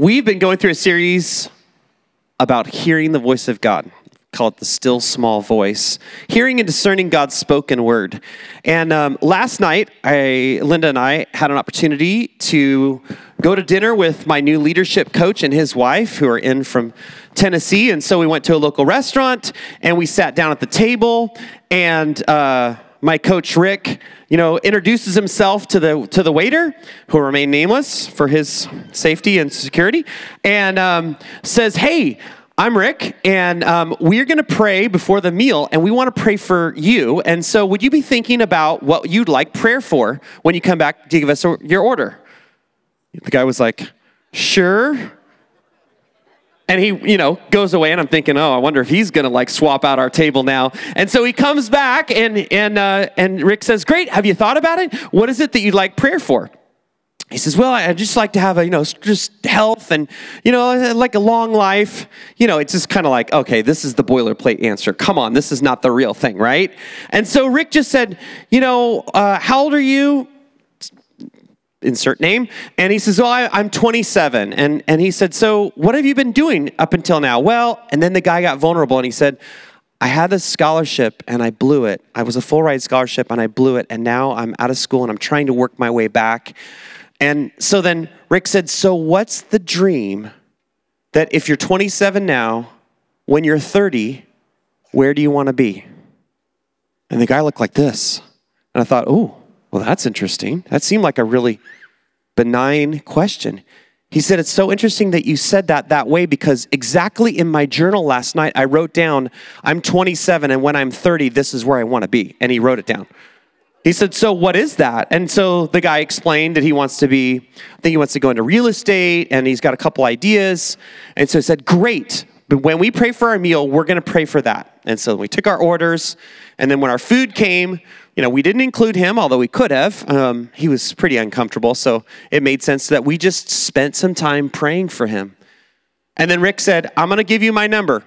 We've been going through a series about hearing the voice of God. Call it the still small voice, hearing and discerning God's spoken word. And um, last night, I, Linda and I had an opportunity to go to dinner with my new leadership coach and his wife, who are in from Tennessee. And so we went to a local restaurant and we sat down at the table. And uh, my coach Rick, you know, introduces himself to the to the waiter, who will remain nameless for his safety and security, and um, says, "Hey." I'm Rick, and um, we're going to pray before the meal, and we want to pray for you. And so, would you be thinking about what you'd like prayer for when you come back to give us your order? The guy was like, Sure. And he, you know, goes away, and I'm thinking, oh, I wonder if he's gonna like swap out our table now. And so he comes back, and and uh, and Rick says, "Great, have you thought about it? What is it that you'd like prayer for?" he says, Well, I'd just like to have a, you know, just health and, you know, like a long life. You know, it's just kind of like, okay, this is the boilerplate answer. Come on, this is not the real thing, right? And so Rick just said, You know, uh, how old are you? Insert name. And he says, Well, I, am 27. And, and he said, So what have you been doing up until now? Well, and then the guy got vulnerable and he said, I had this scholarship and I blew it. I was a full ride scholarship and I blew it. And now I'm out of school and I'm trying to work my way back. And so then Rick said, So what's the dream that if you're 27 now, when you're 30, where do you want to be? And the guy looked like this. And I thought, Oh, well, that's interesting. That seemed like a really benign question. He said, It's so interesting that you said that that way because exactly in my journal last night, I wrote down, I'm 27, and when I'm 30, this is where I want to be. And he wrote it down. He said, So what is that? And so the guy explained that he wants to be, I think he wants to go into real estate and he's got a couple ideas. And so he said, Great. But when we pray for our meal, we're going to pray for that. And so we took our orders. And then when our food came, you know, we didn't include him, although we could have. Um, he was pretty uncomfortable. So it made sense that we just spent some time praying for him. And then Rick said, I'm going to give you my number.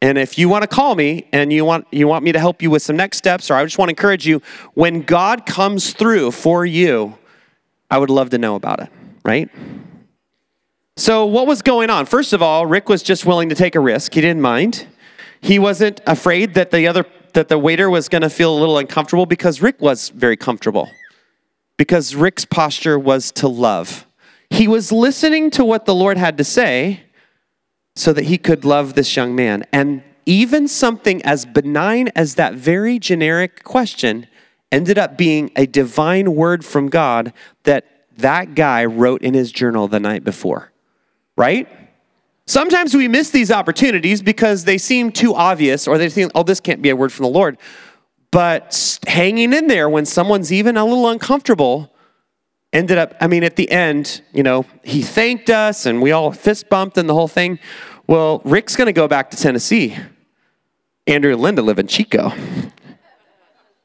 And if you want to call me and you want, you want me to help you with some next steps, or I just want to encourage you, when God comes through for you, I would love to know about it, right? So, what was going on? First of all, Rick was just willing to take a risk. He didn't mind. He wasn't afraid that the other that the waiter was going to feel a little uncomfortable because Rick was very comfortable. Because Rick's posture was to love. He was listening to what the Lord had to say, so that he could love this young man. And even something as benign as that very generic question ended up being a divine word from God that that guy wrote in his journal the night before. Right? Sometimes we miss these opportunities because they seem too obvious or they think, oh, this can't be a word from the Lord. But hanging in there when someone's even a little uncomfortable ended up, I mean, at the end, you know, he thanked us and we all fist bumped and the whole thing. Well, Rick's going to go back to Tennessee. Andrew and Linda live in Chico.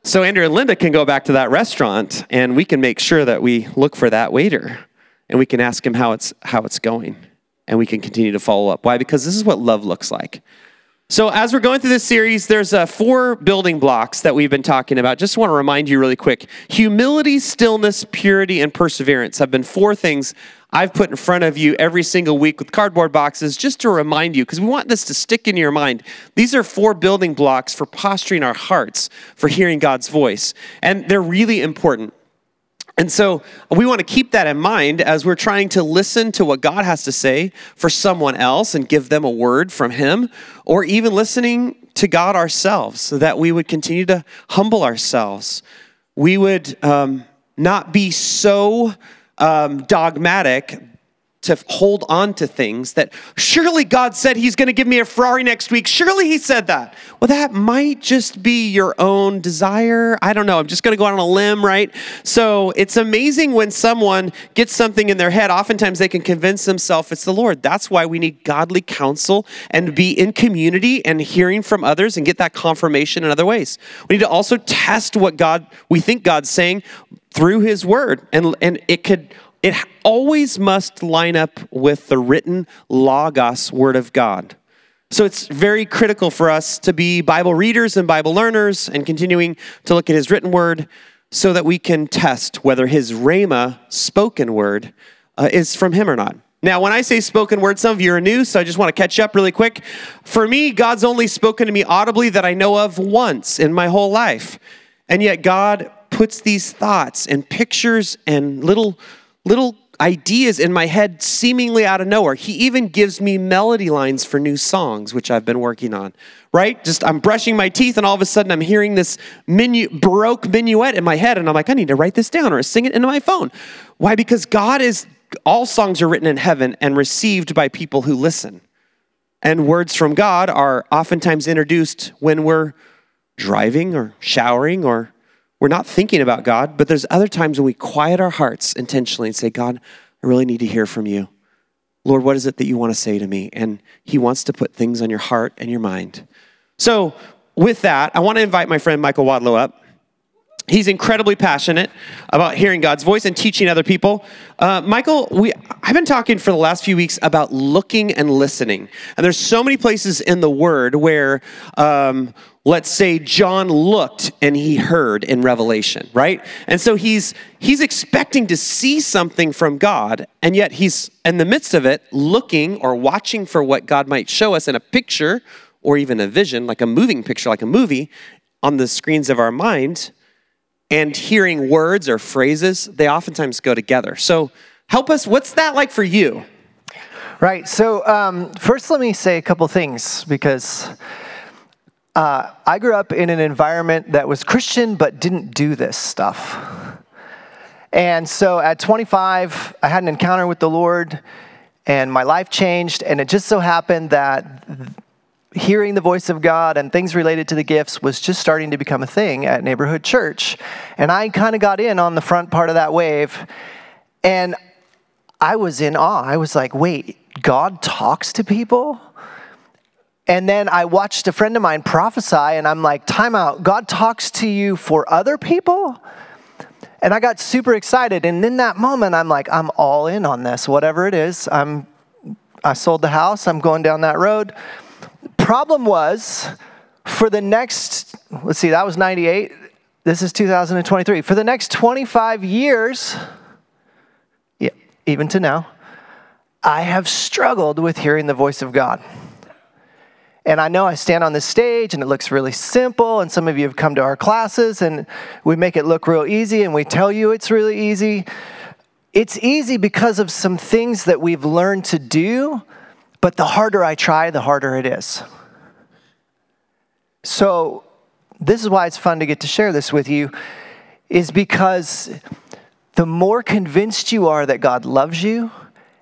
So Andrew and Linda can go back to that restaurant and we can make sure that we look for that waiter and we can ask him how it's how it's going and we can continue to follow up. Why? Because this is what love looks like. So, as we're going through this series, there's uh, four building blocks that we've been talking about. Just want to remind you really quick humility, stillness, purity, and perseverance have been four things I've put in front of you every single week with cardboard boxes just to remind you, because we want this to stick in your mind. These are four building blocks for posturing our hearts for hearing God's voice, and they're really important. And so we want to keep that in mind as we're trying to listen to what God has to say for someone else and give them a word from Him, or even listening to God ourselves so that we would continue to humble ourselves. We would um, not be so um, dogmatic to hold on to things that surely God said He's going to give me a Ferrari next week. Surely He said that. Well, that might just be your own desire. I don't know. I'm just going to go out on a limb, right? So it's amazing when someone gets something in their head. Oftentimes they can convince themselves it's the Lord. That's why we need godly counsel and be in community and hearing from others and get that confirmation in other ways. We need to also test what God, we think God's saying through His Word. And, and it could it always must line up with the written Logos Word of God. So it's very critical for us to be Bible readers and Bible learners and continuing to look at His written Word so that we can test whether His Rhema spoken word uh, is from Him or not. Now, when I say spoken word, some of you are new, so I just want to catch up really quick. For me, God's only spoken to me audibly that I know of once in my whole life. And yet, God puts these thoughts and pictures and little, little ideas in my head seemingly out of nowhere. He even gives me melody lines for new songs, which I've been working on, right? Just I'm brushing my teeth, and all of a sudden I'm hearing this minu- Baroque minuet in my head, and I'm like, I need to write this down or sing it into my phone. Why? Because God is, all songs are written in heaven and received by people who listen. And words from God are oftentimes introduced when we're driving or showering or we're not thinking about God, but there's other times when we quiet our hearts intentionally and say, God, I really need to hear from you. Lord, what is it that you want to say to me? And He wants to put things on your heart and your mind. So, with that, I want to invite my friend Michael Wadlow up. He's incredibly passionate about hearing God's voice and teaching other people. Uh, Michael, we, I've been talking for the last few weeks about looking and listening. And there's so many places in the Word where, um, let's say, John looked and he heard in Revelation, right? And so he's, he's expecting to see something from God, and yet he's in the midst of it looking or watching for what God might show us in a picture or even a vision, like a moving picture, like a movie, on the screens of our mind and hearing words or phrases, they oftentimes go together. So, help us, what's that like for you? Right. So, um, first, let me say a couple things because uh, I grew up in an environment that was Christian but didn't do this stuff. And so, at 25, I had an encounter with the Lord and my life changed. And it just so happened that hearing the voice of God and things related to the gifts was just starting to become a thing at Neighborhood Church. And I kind of got in on the front part of that wave. And I was in awe. I was like, wait, God talks to people? And then I watched a friend of mine prophesy, and I'm like, time out. God talks to you for other people? And I got super excited. And in that moment, I'm like, I'm all in on this, whatever it is. I'm, I sold the house, I'm going down that road problem was for the next, let's see, that was 98. This is 2023. For the next 25 years, yeah, even to now, I have struggled with hearing the voice of God. And I know I stand on this stage and it looks really simple, and some of you have come to our classes and we make it look real easy and we tell you it's really easy. It's easy because of some things that we've learned to do but the harder I try, the harder it is. So, this is why it's fun to get to share this with you, is because the more convinced you are that God loves you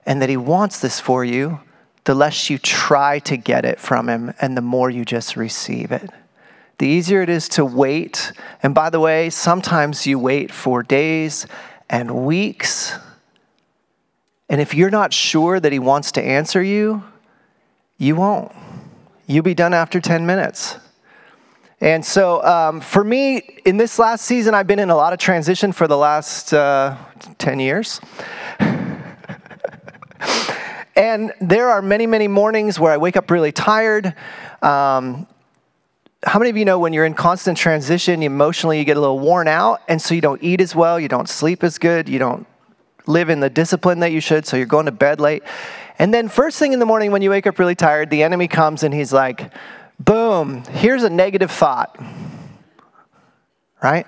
and that He wants this for you, the less you try to get it from Him and the more you just receive it. The easier it is to wait. And by the way, sometimes you wait for days and weeks and if you're not sure that He wants to answer you, you won't. You'll be done after 10 minutes. And so, um, for me, in this last season, I've been in a lot of transition for the last uh, 10 years. and there are many, many mornings where I wake up really tired. Um, how many of you know when you're in constant transition, emotionally you get a little worn out, and so you don't eat as well, you don't sleep as good, you don't live in the discipline that you should, so you're going to bed late. And then, first thing in the morning, when you wake up really tired, the enemy comes and he's like, boom, here's a negative thought. Right?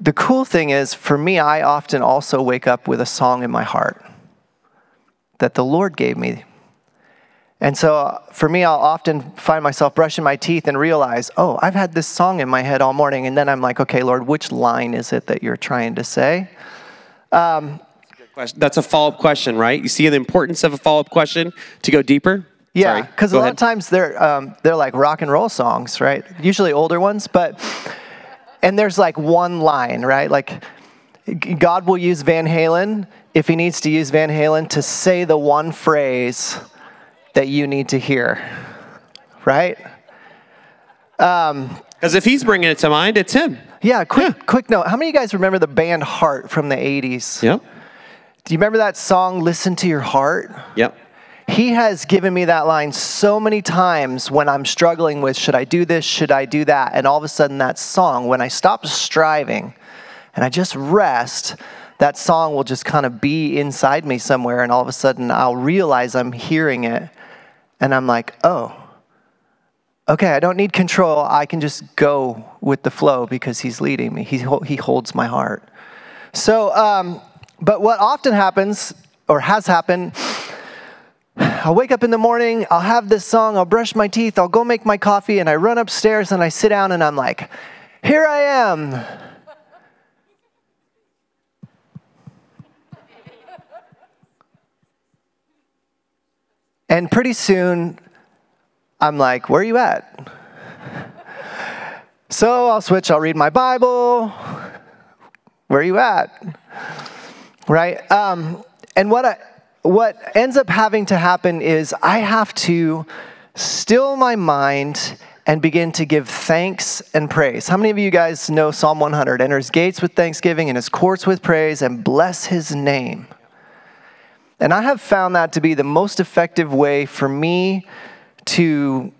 The cool thing is, for me, I often also wake up with a song in my heart that the Lord gave me. And so uh, for me, I'll often find myself brushing my teeth and realize, oh, I've had this song in my head all morning. And then I'm like, okay, Lord, which line is it that you're trying to say? Um, That's a follow up question, right? You see the importance of a follow up question to go deeper? Yeah, because a lot ahead. of times they're, um, they're like rock and roll songs, right? Usually older ones, but, and there's like one line, right? Like, God will use Van Halen if he needs to use Van Halen to say the one phrase that you need to hear, right? Because um, if he's bringing it to mind, it's him. Yeah, quick, yeah. quick note. How many of you guys remember the band Heart from the 80s? Yep. Do you remember that song, Listen to Your Heart? Yep. He has given me that line so many times when I'm struggling with should I do this, should I do that? And all of a sudden, that song, when I stop striving and I just rest, that song will just kind of be inside me somewhere, and all of a sudden I'll realize I'm hearing it, and I'm like, oh, okay, I don't need control. I can just go with the flow because He's leading me. He, he holds my heart. So, um, but what often happens, or has happened, I'll wake up in the morning, I'll have this song, I'll brush my teeth, I'll go make my coffee, and I run upstairs and I sit down and I'm like, here I am. And pretty soon, I'm like, where are you at? So I'll switch, I'll read my Bible. Where are you at? Right? Um, and what, I, what ends up having to happen is I have to still my mind and begin to give thanks and praise. How many of you guys know Psalm 100? Enter his gates with thanksgiving and his courts with praise and bless his name. And I have found that to be the most effective way for me to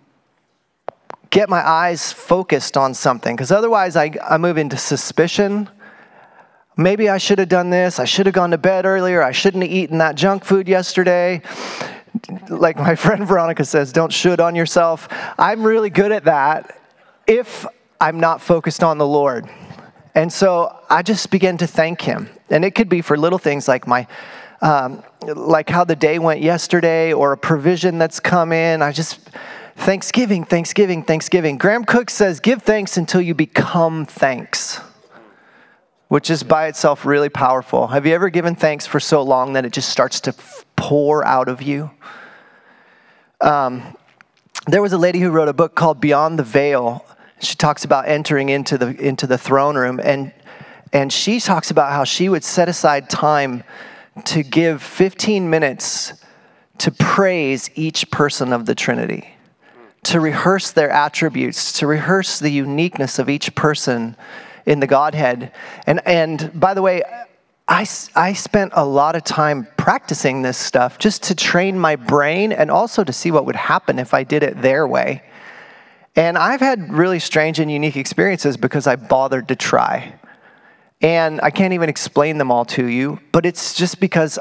get my eyes focused on something. Because otherwise, I, I move into suspicion. Maybe I should have done this. I should have gone to bed earlier. I shouldn't have eaten that junk food yesterday. Like my friend Veronica says, don't should on yourself. I'm really good at that if I'm not focused on the Lord. And so I just begin to thank Him. And it could be for little things like my um, like how the day went yesterday or a provision that's come in. I just, Thanksgiving, Thanksgiving, Thanksgiving. Graham Cooke says, give thanks until you become thanks, which is by itself really powerful. Have you ever given thanks for so long that it just starts to pour out of you? Um, there was a lady who wrote a book called Beyond the Veil. She talks about entering into the, into the throne room, and, and she talks about how she would set aside time to give 15 minutes to praise each person of the Trinity, to rehearse their attributes, to rehearse the uniqueness of each person in the Godhead. And, and by the way, I, I spent a lot of time practicing this stuff just to train my brain and also to see what would happen if I did it their way. And I've had really strange and unique experiences because I bothered to try. And I can't even explain them all to you, but it's just because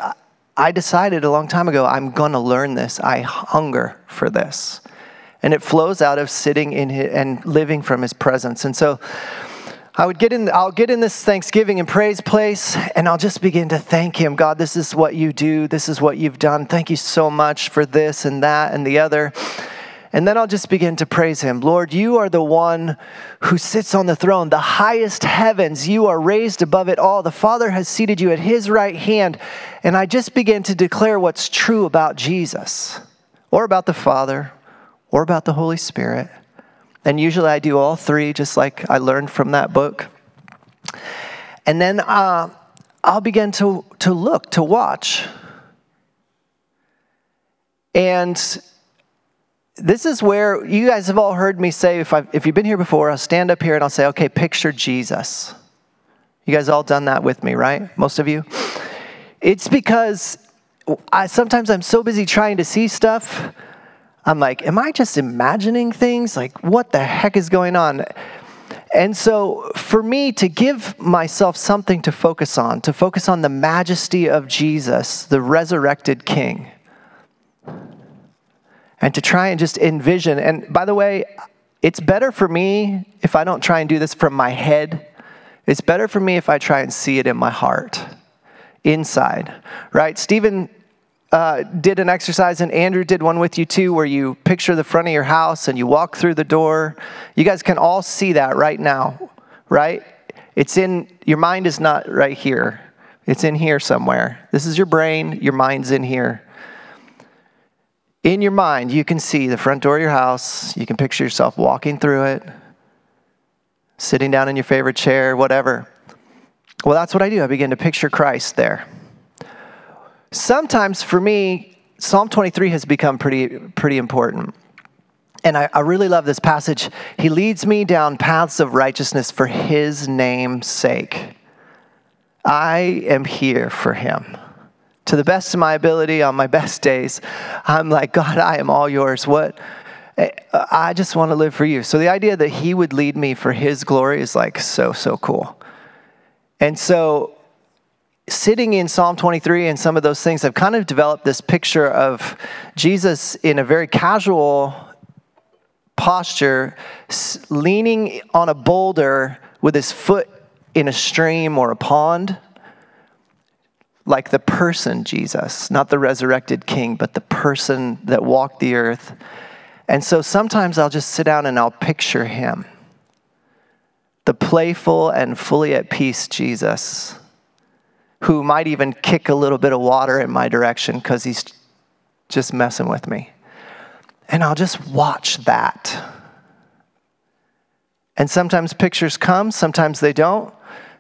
I decided a long time ago, I'm going to learn this. I hunger for this. And it flows out of sitting in his, and living from his presence. And so I would get in, I'll get in this Thanksgiving and praise place, and I'll just begin to thank him. God, this is what you do. This is what you've done. Thank you so much for this and that and the other. And then I'll just begin to praise him. Lord, you are the one who sits on the throne, the highest heavens. You are raised above it all. The Father has seated you at his right hand. And I just begin to declare what's true about Jesus, or about the Father, or about the Holy Spirit. And usually I do all three, just like I learned from that book. And then uh, I'll begin to, to look, to watch. And this is where you guys have all heard me say, if, i if you've been here before, I'll stand up here and I'll say, okay, picture Jesus. You guys all done that with me, right? Most of you? It's because I, sometimes I'm so busy trying to see stuff. I'm like, am I just imagining things? Like, what the heck is going on? And so, for me to give myself something to focus on, to focus on the majesty of Jesus, the resurrected King, and to try and just envision. And by the way, it's better for me if I don't try and do this from my head. It's better for me if I try and see it in my heart, inside, right? Stephen uh, did an exercise, and Andrew did one with you too, where you picture the front of your house and you walk through the door. You guys can all see that right now, right? It's in your mind is not right here. It's in here somewhere. This is your brain, your mind's in here in your mind, you can see the front door of your house. You can picture yourself walking through it, sitting down in your favorite chair, whatever. Well, that's what I do. I begin to picture Christ there. Sometimes for me, Psalm 23 has become pretty, pretty important. And I, I really love this passage. He leads me down paths of righteousness for his name's sake. I am here for him to the best of my ability on my best days, I'm like, God, I am all yours. What? Eh, I just want to live for you. So the idea that he would lead me for his glory is like so, so cool. And so sitting in Psalm 23 and some of those things, I've kind of developed this picture of Jesus in a very casual posture, leaning on a boulder with his foot in a stream or a pond, like the person Jesus, not the resurrected king, but the person that walked the earth. And so sometimes I'll just sit down and I'll picture him the playful and fully at peace Jesus, who might even kick a little bit of water in my direction because he's just messing with me. And I'll just watch that. And sometimes pictures come, sometimes they don't.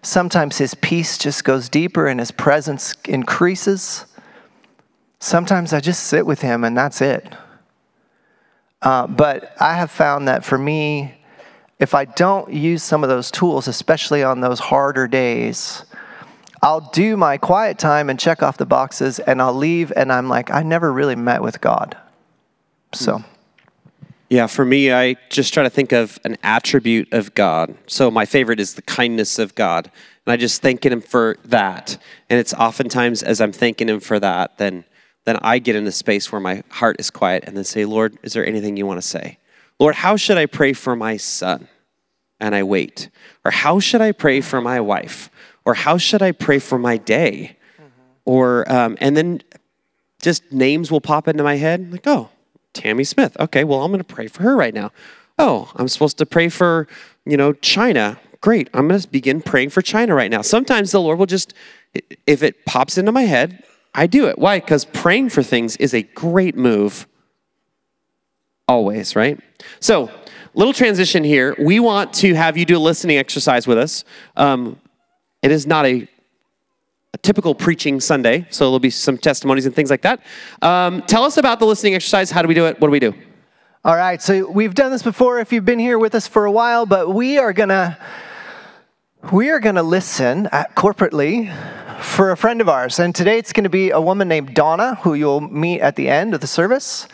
Sometimes his peace just goes deeper and his presence increases. Sometimes I just sit with him and that's it. Uh, but I have found that for me, if I don't use some of those tools, especially on those harder days, I'll do my quiet time and check off the boxes and I'll leave and I'm like, I never really met with God. So. Yeah, for me, I just try to think of an attribute of God. So my favorite is the kindness of God. And I just thank Him for that. And it's oftentimes as I'm thanking Him for that, then, then I get in a space where my heart is quiet and then say, Lord, is there anything you want to say? Lord, how should I pray for my son? And I wait. Or how should I pray for my wife? Or how should I pray for my day? Mm-hmm. Or, um, and then just names will pop into my head like, oh, Tammy Smith. Okay, well, I'm going to pray for her right now. Oh, I'm supposed to pray for, you know, China. Great. I'm going to begin praying for China right now. Sometimes the Lord will just, if it pops into my head, I do it. Why? Because praying for things is a great move always, right? So, little transition here. We want to have you do a listening exercise with us. Um, it is not a, a, typical preaching Sunday, so there'll be some testimonies and things like that. Um, tell us about the listening exercise. How do we do it? What do we do? All right, so we've done this before if you've been here with us for a while, but we are gonna we are gonna listen corporately for a friend of ours, and today it's going to be a woman named Donna, who you'll meet at the end of the service.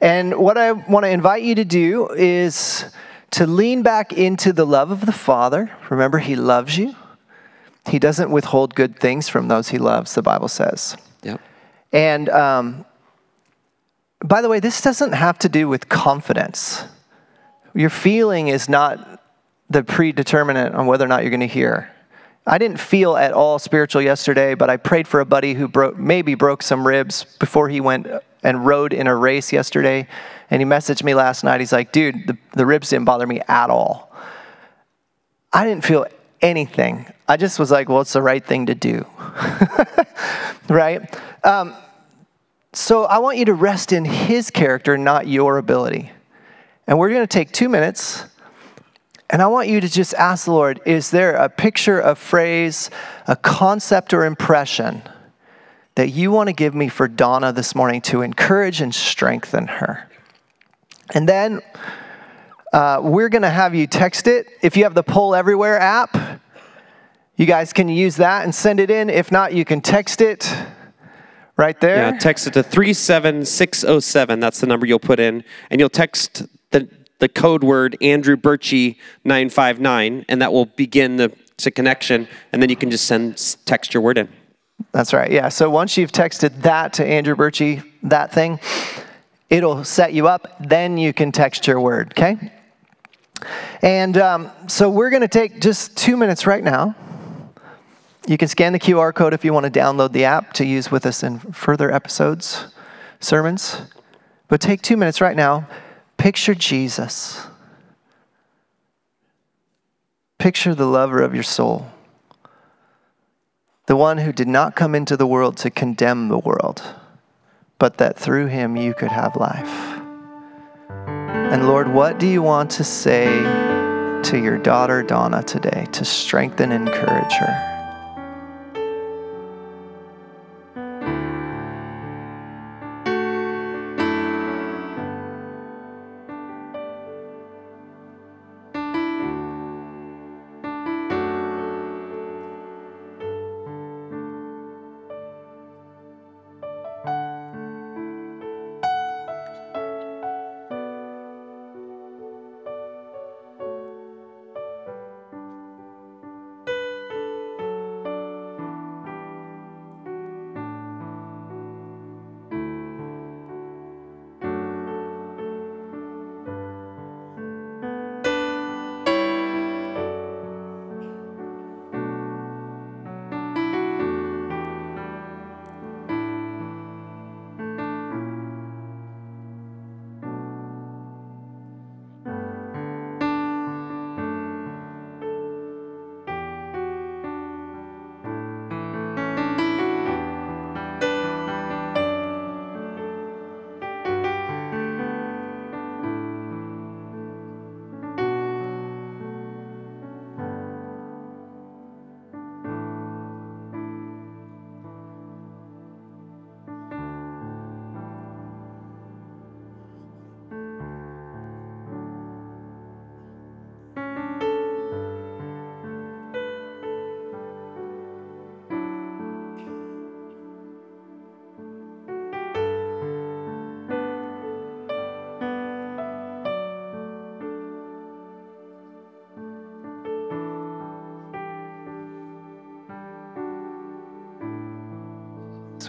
And what I want to invite you to do is to lean back into the love of the Father. Remember, He loves you. He doesn't withhold good things from those He loves, the Bible says. Yep. And um, by the way, this doesn't have to do with confidence. Your feeling is not the predeterminant on whether or not you're going to hear. I didn't feel at all spiritual yesterday, but I prayed for a buddy who broke, maybe broke some ribs before he went and rode in a race yesterday. And he messaged me last night. He's like, dude, the, the ribs didn't bother me at all. I didn't feel anything. I just was like, well, it's the right thing to do. right? Um, so I want you to rest in his character, not your ability. And we're going to take two minutes. And I want you to just ask the Lord is there a picture, a phrase, a concept, or impression that you want to give me for Donna this morning to encourage and strengthen her. And then uh, we're going to have you text it. If you have the Poll Everywhere app, you guys can use that and send it in. If not, you can text it right there. Yeah, text it to 37607. That's the number you'll put in. And you'll text the, the code word Andrew Birchie 959, and that will begin the, the connection. And then you can just send text your word in. That's right. Yeah. So once you've texted that to Andrew Birchie, that thing, it'll set you up. Then you can text your word. Okay. And um, so we're going to take just two minutes right now. You can scan the QR code if you want to download the app to use with us in further episodes, sermons. But take two minutes right now. Picture Jesus. Picture the lover of your soul the one who did not come into the world to condemn the world, but that through him you could have life. And Lord, what do you want to say to your daughter Donna today to strengthen and encourage her?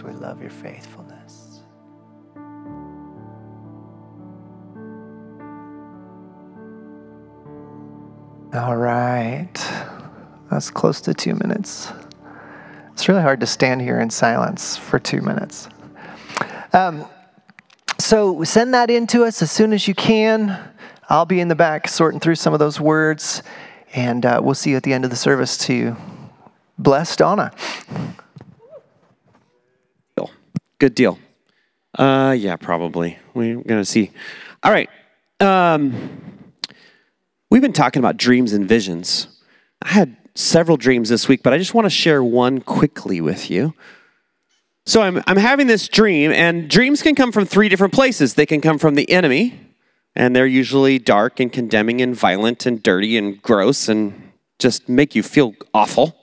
We love your faithfulness. All right. That's close to two minutes. It's really hard to stand here in silence for two minutes. Um, so send that in to us as soon as you can. I'll be in the back sorting through some of those words, and uh, we'll see you at the end of the service to bless Donna. Good deal. Uh, yeah, probably. We're going to see. All right. Um, we've been talking about dreams and visions. I had several dreams this week, but I just want to share one quickly with you. So I'm, I'm having this dream, and dreams can come from three different places. They can come from the enemy, and they're usually dark and condemning and violent and dirty and gross and just make you feel awful.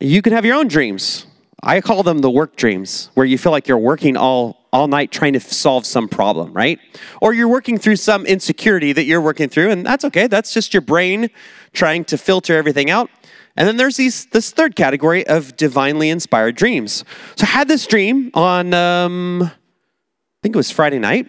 You can have your own dreams. I call them the work dreams, where you feel like you're working all, all night trying to solve some problem, right? Or you're working through some insecurity that you're working through, and that's okay. That's just your brain trying to filter everything out. And then there's these, this third category of divinely inspired dreams. So I had this dream on, um, I think it was Friday night.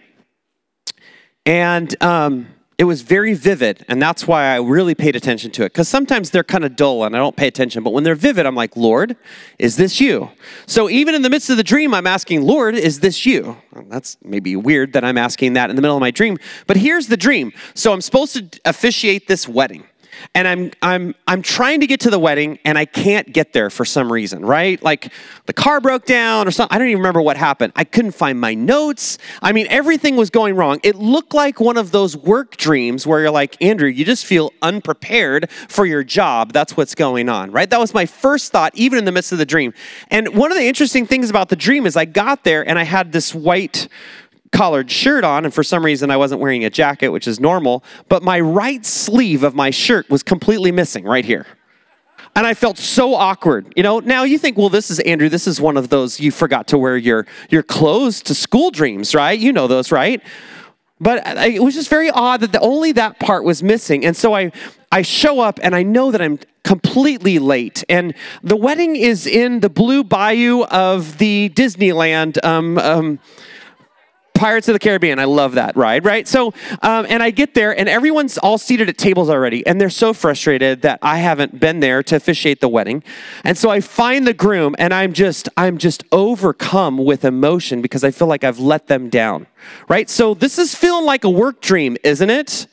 And um, it was very vivid, and that's why I really paid attention to it. Because sometimes they're kind of dull and I don't pay attention, but when they're vivid, I'm like, Lord, is this you? So even in the midst of the dream, I'm asking, Lord, is this you? Well, that's maybe weird that I'm asking that in the middle of my dream, but here's the dream. So I'm supposed to officiate this wedding and I'm I'm I'm trying to get to the wedding and I can't get there for some reason, right? Like the car broke down or something. I don't even remember what happened. I couldn't find my notes. I mean, everything was going wrong. It looked like one of those work dreams where you're like, Andrew, you just feel unprepared for your job. That's what's going on, right? That was my first thought, even in the midst of the dream. And one of the interesting things about the dream is I got there and I had this white collared shirt on, and for some reason I wasn't wearing a jacket, which is normal, but my right sleeve of my shirt was completely missing right here. And I felt so awkward. You know, now you think, well, this is Andrew, this is one of those you forgot to wear your, your clothes to school dreams, right? You know those, right? But it was just very odd that the, only that part was missing. And so I, I show up and I know that I'm completely late. And the wedding is in the blue bayou of the Disneyland. Um, um, Pirates of the Caribbean. I love that ride, right? So, um, and I get there, and everyone's all seated at tables already, and they're so frustrated that I haven't been there to officiate the wedding. And so I find the groom, and I'm just, I'm just overcome with emotion because I feel like I've let them down, right? So this is feeling like a work dream, isn't it?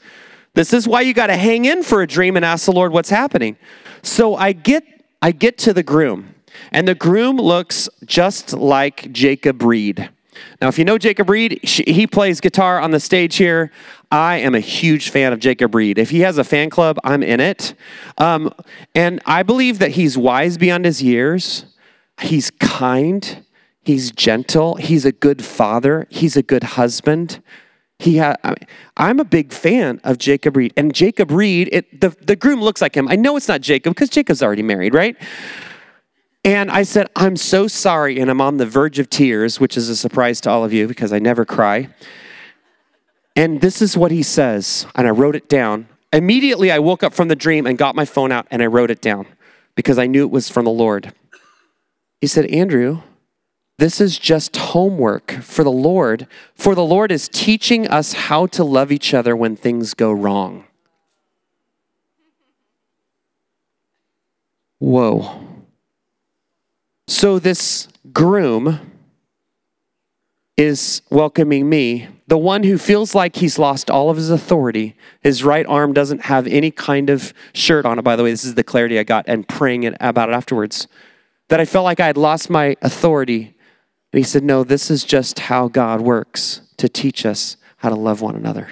This is why you got to hang in for a dream and ask the Lord what's happening. So I get, I get to the groom, and the groom looks just like Jacob Reed. Now, if you know Jacob Reed, he plays guitar on the stage here. I am a huge fan of Jacob Reed. If he has a fan club, I'm in it. Um, and I believe that he's wise beyond his years. He's kind. He's gentle. He's a good father. He's a good husband. He ha- I'm a big fan of Jacob Reed. And Jacob Reed, it, the, the groom looks like him. I know it's not Jacob because Jacob's already married, right? And I said, I'm so sorry. And I'm on the verge of tears, which is a surprise to all of you because I never cry. And this is what he says. And I wrote it down. Immediately, I woke up from the dream and got my phone out and I wrote it down because I knew it was from the Lord. He said, Andrew, this is just homework for the Lord, for the Lord is teaching us how to love each other when things go wrong. Whoa. So this groom is welcoming me, the one who feels like he's lost all of his authority. His right arm doesn't have any kind of shirt on it. By the way, this is the clarity I got and praying about it afterwards. That I felt like I had lost my authority. And he said, No, this is just how God works to teach us how to love one another.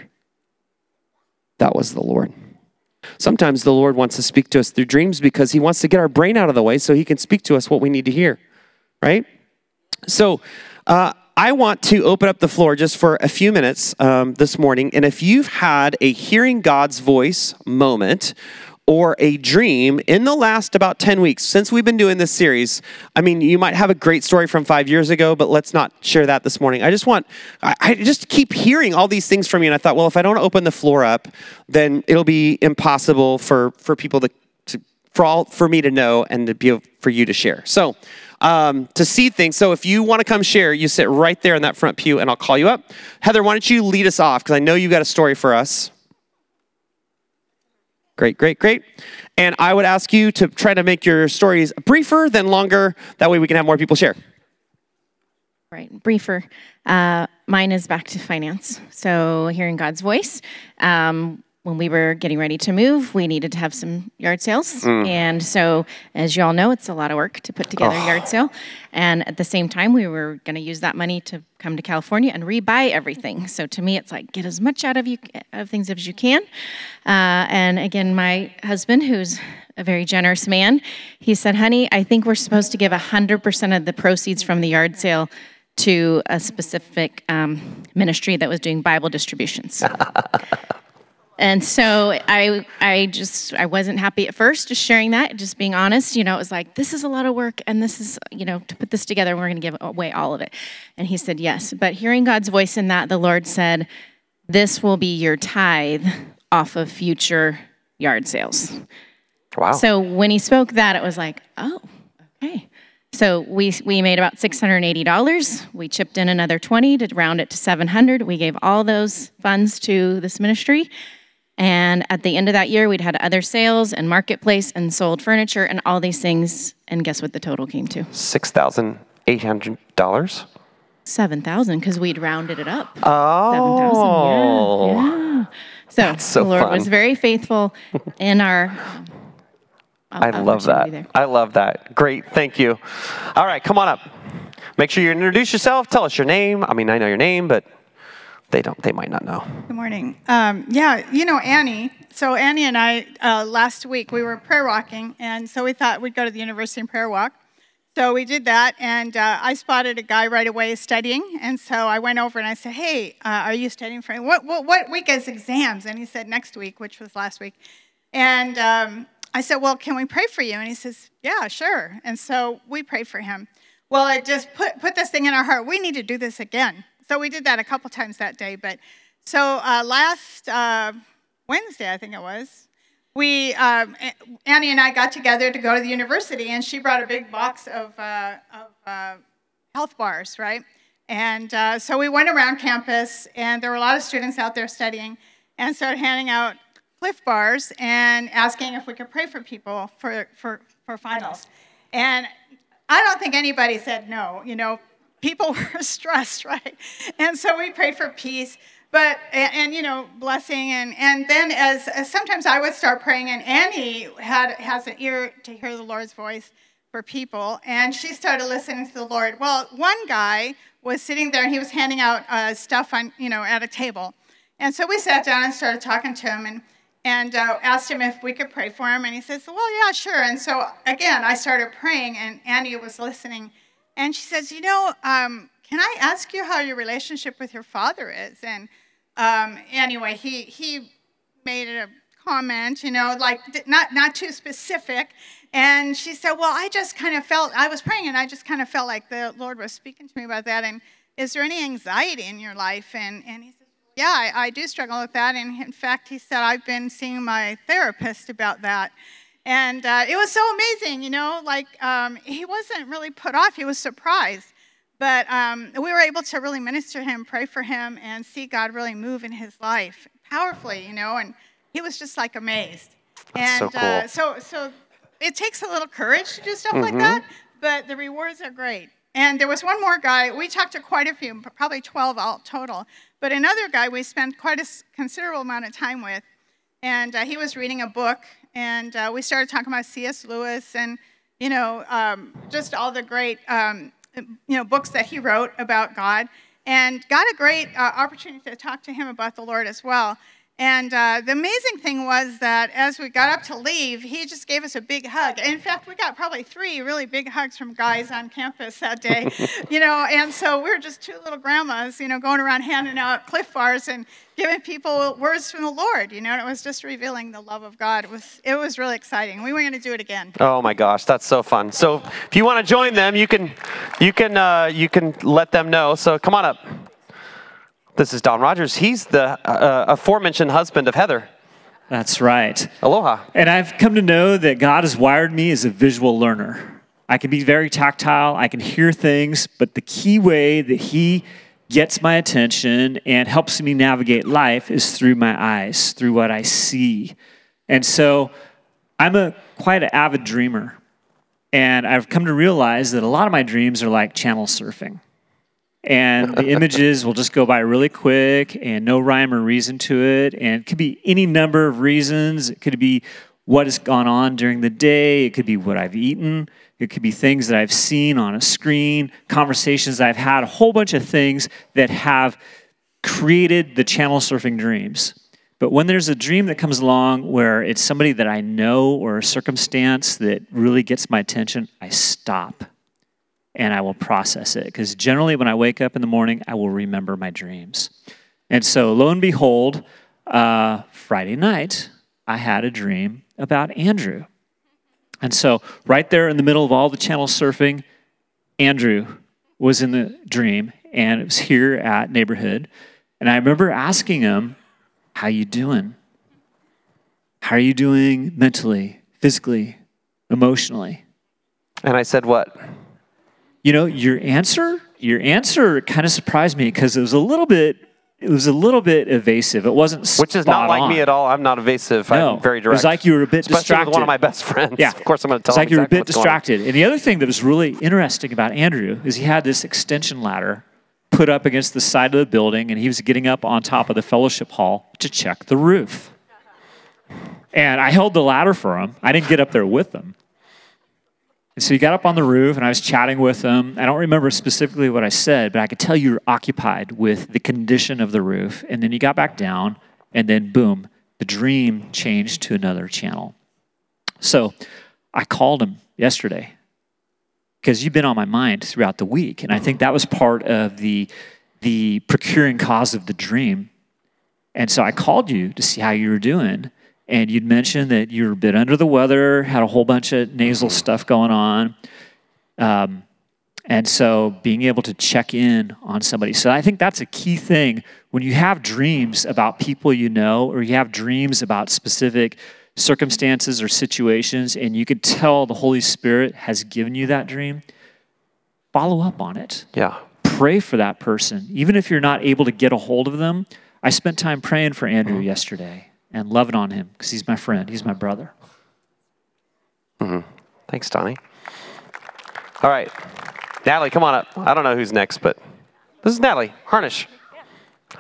That was the Lord. Sometimes the Lord wants to speak to us through dreams because he wants to get our brain out of the way so he can speak to us what we need to hear, right? So, uh, I want to open up the floor just for a few minutes um, this morning. And if you've had a hearing God's voice moment, or a dream in the last about 10 weeks since we've been doing this series. I mean, you might have a great story from five years ago, but let's not share that this morning. I just want, I, I just keep hearing all these things from you. And I thought, well, if I don't open the floor up, then it'll be impossible for, for people to, to for all for me to know and to be for you to share. So um, to see things. So if you want to come share, you sit right there in that front pew, and I'll call you up. Heather, why don't you lead us off? Because I know you got a story for us. Great, great, great. And I would ask you to try to make your stories briefer than longer. That way we can have more people share. Right, briefer. Uh, mine is back to finance. So, hearing God's voice. Um, when we were getting ready to move, we needed to have some yard sales. And so, as you all know, it's a lot of work to put together a yard sale. And at the same time, we were going to use that money to come to California and rebuy everything. So, to me, it's like get as much out of you of things as you can. Uh, and again, my husband, who's a very generous man, he said, "Honey, I think we're supposed to give 100% of the proceeds from the yard sale." To a specific um, ministry that was doing Bible distributions. And so I, I just, I wasn't happy at first, just sharing that, just being honest. You know, it was like, this is a lot of work, and this is, you know, to put this together, we're going to give away all of it. And he said, yes. But hearing God's voice in that, the Lord said, this will be your tithe off of future yard sales. Wow. So when he spoke that, it was like, oh, okay. So we we made about six hundred and eighty dollars. We chipped in another twenty to round it to seven hundred. We gave all those funds to this ministry. And at the end of that year, we'd had other sales and marketplace and sold furniture and all these things. And guess what the total came to? $6,800. Seven thousand because we'd rounded it up. Oh. Seven thousand. Yeah. yeah. So, so the Lord fun. was very faithful in our. I our love that. I love that. Great. Thank you. All right, come on up. Make sure you introduce yourself. Tell us your name. I mean, I know your name, but they don't. They might not know. Good morning. Um, yeah, you know Annie. So Annie and I uh, last week we were prayer walking, and so we thought we'd go to the university and prayer walk. So we did that, and uh, I spotted a guy right away studying, and so I went over and I said, "Hey, uh, are you studying for what, what what week is exams?" And he said next week, which was last week, and um, I said, "Well, can we pray for you?" And he says, "Yeah, sure." And so we prayed for him. Well, it just put put this thing in our heart. We need to do this again. So we did that a couple times that day. But so uh, last uh, Wednesday, I think it was, we um, Annie and I got together to go to the university, and she brought a big box of uh, of uh, health bars, right? And uh, so we went around campus, and there were a lot of students out there studying, and started handing out Clif bars and asking if we could pray for people for for for finals. And I don't think anybody said no. You know, people were stressed, right? And so we prayed for peace, but and, and, you know, blessing, and and then as, as sometimes I would start praying, and Annie had has an ear to hear the Lord's voice for people, and she started listening to the Lord. Well, one guy was sitting there, and he was handing out uh, stuff on you know at a table, and so we sat down and started talking to him, and and uh, asked him if we could pray for him. And he says, Well, yeah, sure. And so again, I started praying, and Annie was listening. And she says, You know, um, can I ask you how your relationship with your father is? And um, anyway, he, he made a comment, you know, like not, not too specific. And she said, Well, I just kind of felt, I was praying, and I just kind of felt like the Lord was speaking to me about that. And is there any anxiety in your life? And, and he says, yeah, I, I do struggle with that. And in fact, he said, I've been seeing my therapist about that. And uh, it was so amazing, you know, like um, he wasn't really put off, he was surprised. But um, we were able to really minister to him, pray for him, and see God really move in his life powerfully, you know, and he was just like amazed. That's so and cool. uh, so, so it takes a little courage to do stuff like that, but the rewards are great. And there was one more guy, we talked to quite a few, probably 12 all total, but another guy we spent quite a considerable amount of time with. And uh, he was reading a book, and uh, we started talking about C.S. Lewis and, you know, um, just all the great, um, you know, books that he wrote about God. And got a great uh, opportunity to talk to him about the Lord as well. And uh, the amazing thing was that as we got up to leave, he just gave us a big hug. In fact, we got probably three really big hugs from guys on campus that day, you know. And so we were just two little grandmas, you know, going around handing out Clif Bars and giving people words from the Lord, you know. And it was just revealing the love of God. It was it was really exciting. We were going to do it again. Oh my gosh, that's so fun. So if you want to join them, you can, you can, uh, you can let them know. So come on up. This is Don Rogers. He's the uh, aforementioned husband of Heather. That's right. Aloha. And I've come to know that God has wired me as a visual learner. I can be very tactile, I can hear things, but the key way that he gets my attention and helps me navigate life is through my eyes, through what I see. And so I'm a quite an avid dreamer. And I've come to realize that a lot of my dreams are like channel surfing. And the images will just go by really quick and no rhyme or reason to it. And it could be any number of reasons. It could be what has gone on during the day. It could be what I've eaten. It could be things that I've seen on a screen, conversations I've had, a whole bunch of things that have created the channel surfing dreams. But when there's a dream that comes along where it's somebody that I know or a circumstance that really gets my attention, I stop and I will process it. Because generally, when I wake up in the morning, I will remember my dreams. And so, lo and behold, uh, Friday night, I had a dream about Andrew. And so, right there in the middle of all the channel surfing, Andrew was in the dream, and it was here at Neighborhood. And I remember asking him, How you doing? How are you doing mentally, physically, emotionally? And I said, What? You know, your answer, your answer kind of surprised me because it was a little bit it was a little bit evasive. It wasn't Which is not like on. me at all. I'm not evasive. No, I'm very direct. it was like you were a bit Especially distracted. with one of my best friends. Yeah, Of course, I'm going to tell It's like you were a bit what's going on. distracted. And the other thing that was really interesting about Andrew is he had this extension ladder put up against the side of the building, and he was getting up on top of the fellowship hall to check the roof. And I held the ladder for him. I didn't get up there with him. And so he got up on the roof, and I was chatting with him. I don't remember specifically what I said, but I could tell you were occupied with the condition of the roof. And then you got back down, and then boom, the dream changed to another channel. So I called him yesterday because you've been on my mind throughout the week. And I think that was part of the, the procuring cause of the dream. And so I called you to see how you were doing. And you'd mentioned that you were a bit under the weather, had a whole bunch of nasal stuff going on. Um, and so being able to check in on somebody. So I think that's a key thing when you have dreams about people you know, or you have dreams about specific circumstances or situations, and you could tell the Holy Spirit has given you that dream, follow up on it. Yeah. Pray for that person. Even if you're not able to get a hold of them, I spent time praying for Andrew yesterday and loving on him because he's my friend, he's my brother. Mhm. Thanks, Donnie. All right. Natalie, come on up. I don't know who's next, but this is Natalie Harnish.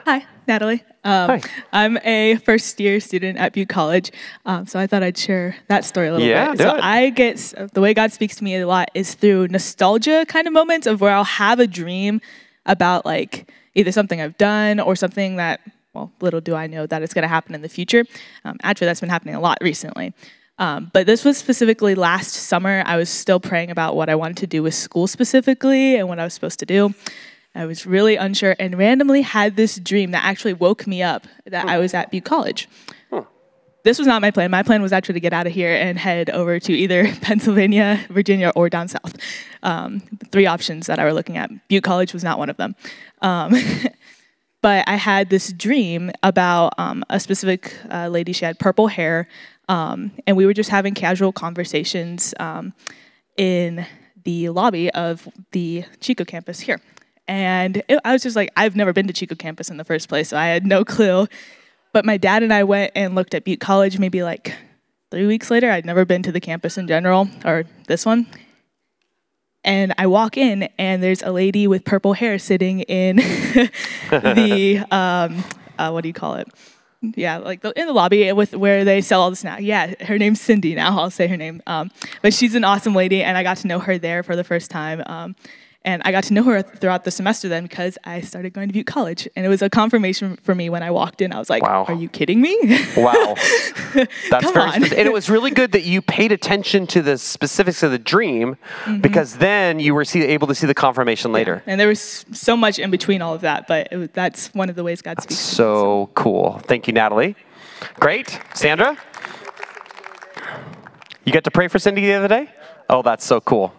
Hi, Natalie. Um, Hi. I'm a first year student at Butte College, um, so I thought I'd share that story a little Yeah, bit. do so it. I get the way God speaks to me a lot is through nostalgia kind of moments of where I'll have a dream about like either something I've done or something that well, little do I know that it's going to happen in the future. Um, actually, that's been happening a lot recently. Um, but this was specifically last summer. I was still praying about what I wanted to do with school specifically and what I was supposed to do. I was really unsure and randomly had this dream that actually woke me up that I was at Butte College. This was not my plan. My plan was actually to get out of here and head over to either Pennsylvania, Virginia, or down south. Um, three options that I were looking at. Butte College was not one of them. Um, but I had this dream about um, a specific uh, lady. She had purple hair, um, and we were just having casual conversations um, in the lobby of the Chico campus here. And it, I was just like, I've never been to Chico campus in the first place, so I had no clue. But my dad and I went and looked at Butte College maybe like three weeks later. I'd never been to the campus in general, or this one. And I walk in, and there's a lady with purple hair sitting in the um, uh, what do you call it? Yeah, like the, in the lobby with where they sell all the snacks. Yeah, her name's Cindy. Now I'll say her name. Um, but she's an awesome lady, and I got to know her there for the first time. Um, and I got to know her throughout the semester then because I started going to Butte College, and it was a confirmation for me when I walked in. I was like, Wow. "Are you kidding me?" Wow. That's Come very on. specific. And it was really good that you paid attention to the specifics of the dream Mm-hmm. because then you were see, able to see the confirmation later. and there was so much in between all of that, but it, that's one of the ways God speaks. me. So cool. Thank you, Natalie. Great. Sandra? You got to pray for Cindy the other day? Oh, that's so cool.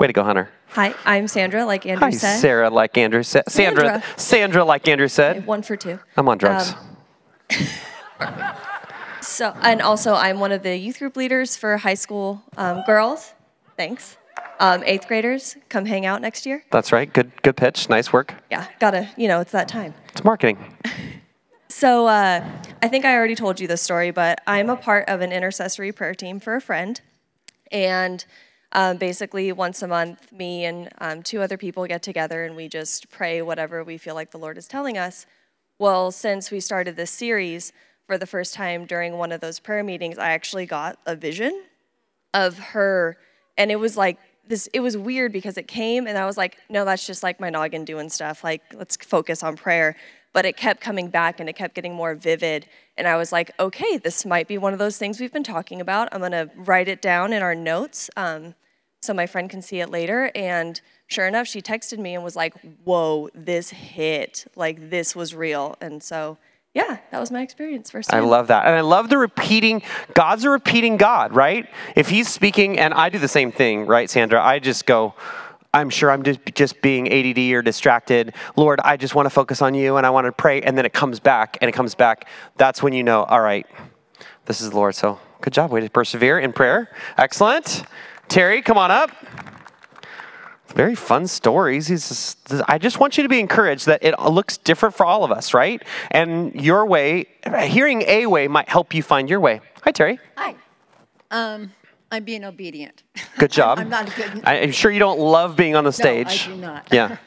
Way to go, Hunter. Hi, I'm Sandra, like Andrew Hi, said. Sarah, like Andrew said. Sandra. Sandra. Sandra, like Andrew said. One for two. I'm on drugs. Um, So, and also, I'm one of the youth group leaders for high school um, girls. Thanks. Um, eighth graders, come hang out next year. That's right. Good, good pitch. Nice work. Yeah, gotta, you know, it's that time. It's marketing. So uh, I think I already told you this story, but I'm a part of an intercessory prayer team for a friend. And um, basically, once a month, me and um, two other people get together and we just pray whatever we feel like the Lord is telling us. Well, since we started this series, for the first time during one of those prayer meetings, I actually got a vision of her. And it was like this, it was weird because it came and I was like, no, that's just like my noggin doing stuff. Like, let's focus on prayer. But it kept coming back and it kept getting more vivid. And I was like, okay, this might be one of those things we've been talking about. I'm going to write it down in our notes um, so my friend can see it later. And sure enough, she texted me and was like, whoa, this hit. Like, this was real. And so, yeah, that was my experience first I love that. And I love the repeating. God's a repeating God, right? If He's speaking, and I do the same thing, right, Sandra? I just go, I'm sure I'm just, just being ADD or distracted. Lord, I just want to focus on you and I want to pray. And then it comes back and it comes back. That's when you know, all right, this is the Lord. So good job. Way to persevere in prayer. Excellent. Terry, come on up. Very fun stories. Just, I just want you to be encouraged that it looks different for all of us, right? And your way, hearing a way might help you find your way. Hi, Terry. Hi. Um, I'm being obedient. Good job. I'm not a good. I'm sure you don't love being on the stage. No, I do not. Yeah.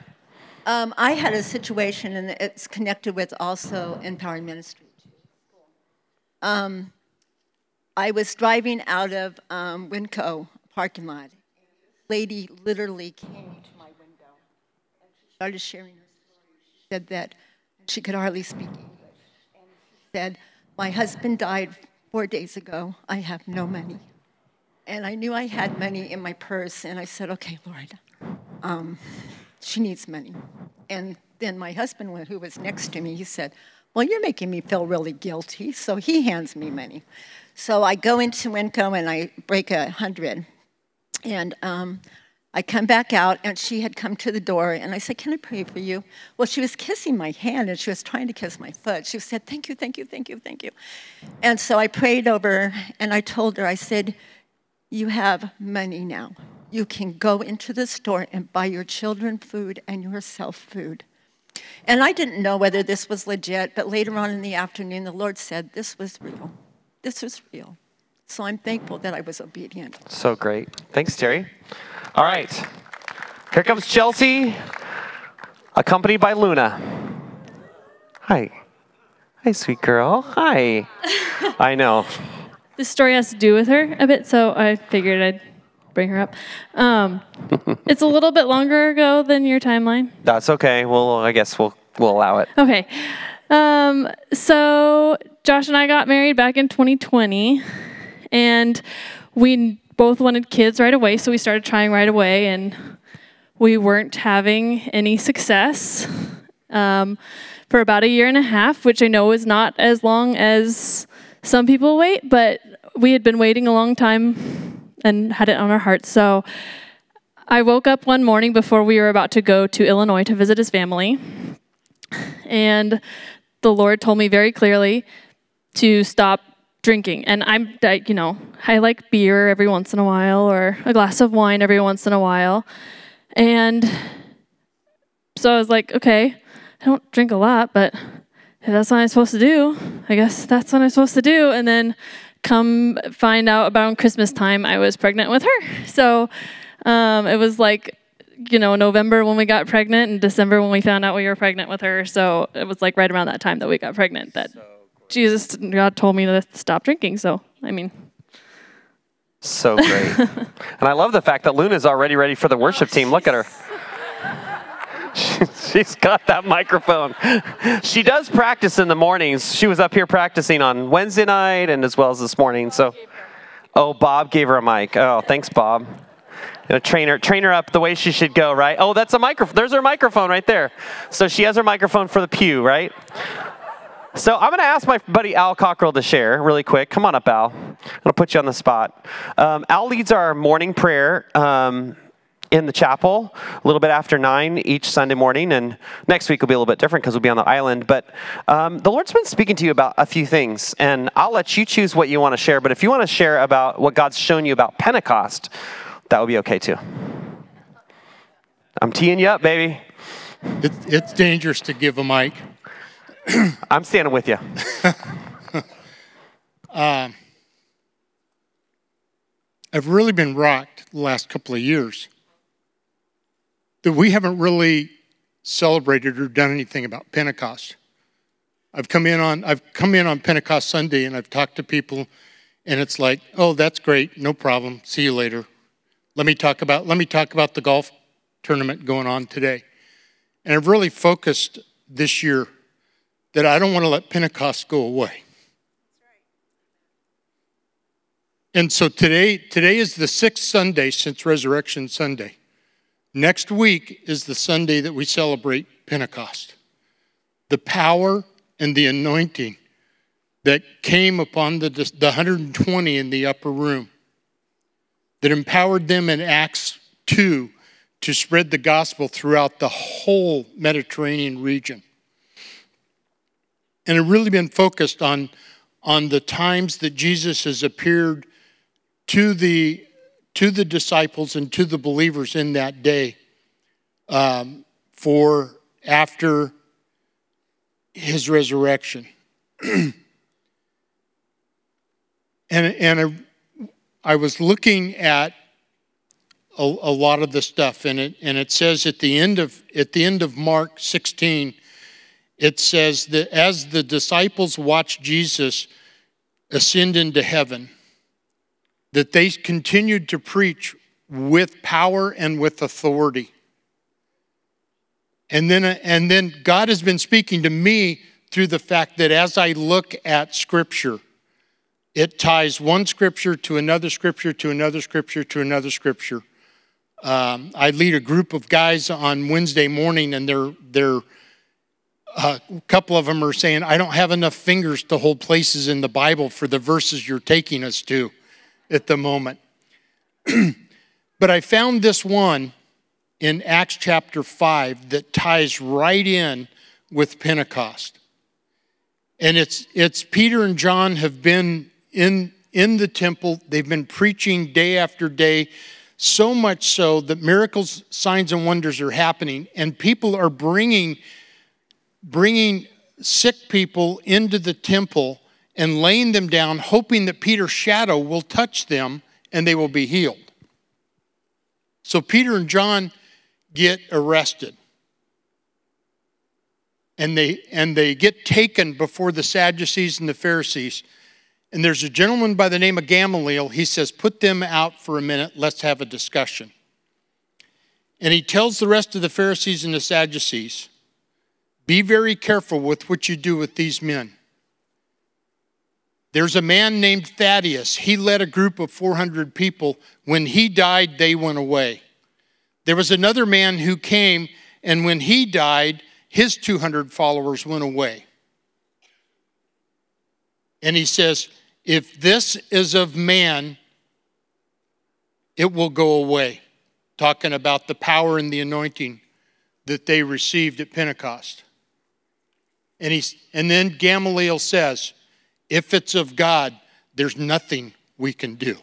Um, I had a situation, and it's connected with also empowering ministry. Um, I was driving out of um, Winco parking lot. Lady literally came to my window and she started sharing her story. She said that she could hardly speak English, and she said, "My husband died four days ago. I have no money." And I knew I had money in my purse, and I said, "Okay, Lord, um, she needs money." And then my husband, who was next to me, he said, "Well, you're making me feel really guilty." So he hands me money. So I go into Winco and I break a hundred, and um, I come back out, and she had come to the door, and I said, "Can I pray for you?" Well, she was kissing my hand, and she was trying to kiss my foot. She said, "Thank you, thank you, thank you, thank you." And so I prayed over, and I told her, I said, "You have money now. You can go into the store and buy your children food and yourself food." And I didn't know whether this was legit, but later on in the afternoon, the Lord said, This was real. This was real. So I'm thankful that I was obedient. So great. Thanks, Terry. All right. Here comes Chelsea, accompanied by Luna. Hi. Hi, sweet girl. Hi. I know. This story has to do with her a bit, so I figured I'd bring her up. Um, it's a little bit longer ago than your timeline. That's okay. Well, I guess we'll we'll allow it. Okay. Um, so Josh and I got married back in 2020, and we both wanted kids right away, so we started trying right away, and we weren't having any success um, for about a year and a half, which I know is not as long as some people wait, but we had been waiting a long time and had it on our hearts. So I woke up one morning before we were about to go to Illinois to visit his family, and the Lord told me very clearly to stop drinking. And I'm, I, you know, I like beer every once in a while or a glass of wine every once in a while. And so I was like, okay, I don't drink a lot, but if that's what I'm supposed to do, I guess that's what I'm supposed to do. And then come find out about Christmas time, I was pregnant with her. So um, it was like, you know, November when we got pregnant and December when we found out we were pregnant with her. So it was like right around that time that we got pregnant that Jesus, God told me to stop drinking. So, I mean, So great. and I love the fact that Luna's already ready for the worship team. Look at her. She's got that microphone. She does practice in the mornings. She was up here practicing on Wednesday night and as well as this morning. So, oh, Bob gave her a mic. Oh, thanks, Bob. You know, train her, train her up the way she should go, right? Oh, that's a microphone. There's her microphone right there. So she has her microphone for the pew, right? So I'm going to ask my buddy Al Cockrell to share really quick. Come on up, Al. I'm going to put you on the spot. Um, Al leads our morning prayer um, in the chapel a little bit after 9 each Sunday morning. And next week will be a little bit different because we'll be on the island. But um, the Lord's been speaking to you about a few things. And I'll let you choose what you want to share. But if you want to share about what God's shown you about Pentecost, that would be okay too. I'm teeing you up, baby. It, it's dangerous to give a mic. I'm standing with you. Um, I've really been rocked the last couple of years that we haven't really celebrated or done anything about Pentecost. I've come in on I've come in on Pentecost Sunday and I've talked to people and it's like, "Oh, that's great. No problem. See you later." Let me talk about let me talk about the golf tournament going on today. And I've really focused this year that I don't want to let Pentecost go away. And so today, today is the sixth Sunday since Resurrection Sunday. Next week is the Sunday that we celebrate Pentecost. The power and the anointing that came upon the, the 120 in the upper room, that empowered them in Acts 2 to spread the gospel throughout the whole Mediterranean region. And I've really been focused on, on the times that Jesus has appeared to the, to the disciples and to the believers in that day um, for after his resurrection. and and I, I was looking at a, a, lot of the stuff and it and it says at the end of at the end of Mark 16 it says that as the disciples watched Jesus ascend into heaven that they continued to preach with power and with authority. And then, and then God has been speaking to me through the fact that as I look at Scripture, it ties one Scripture to another Scripture to another Scripture to another Scripture. Um, I lead a group of guys on Wednesday morning, and they're, they're uh, a couple of them are saying, I don't have enough fingers to hold places in the Bible for the verses you're taking us to at the moment. but I found this one in Acts chapter 5 that ties right in with Pentecost. And it's, it's Peter and John have been in, in the temple, they've been preaching day after day, so much so that miracles, signs, and wonders are happening, and people are bringing, bringing sick people into the temple and laying them down, hoping that Peter's shadow will touch them and they will be healed. So Peter and John get arrested. And they, and they get taken before the Sadducees and the Pharisees. And there's a gentleman by the name of Gamaliel. He says, Put them out for a minute. Let's have a discussion. And he tells the rest of the Pharisees and the Sadducees, Be very careful with what you do with these men. There's a man named Thaddeus. He led a group of 400 people. When he died, they went away. There was another man who came, and when he died, his 200 followers went away. And he says, If this is of man, it will go away. Talking about the power and the anointing that they received at Pentecost. And, he, and then Gamaliel says, if it's of God, there's nothing we can do.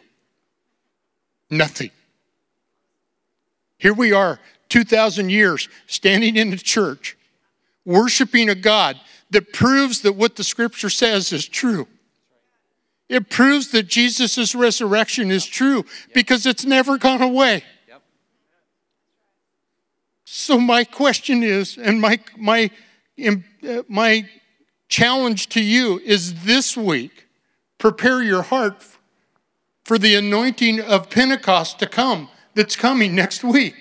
Nothing. Here we are, 2,000 years, standing in the church, worshiping a God that proves that what the scripture says is true. It proves that Jesus' resurrection is true because it's never gone away. So, my question is, and my, my, my challenge to you is this week prepare your heart for the anointing of Pentecost to come that's coming next week.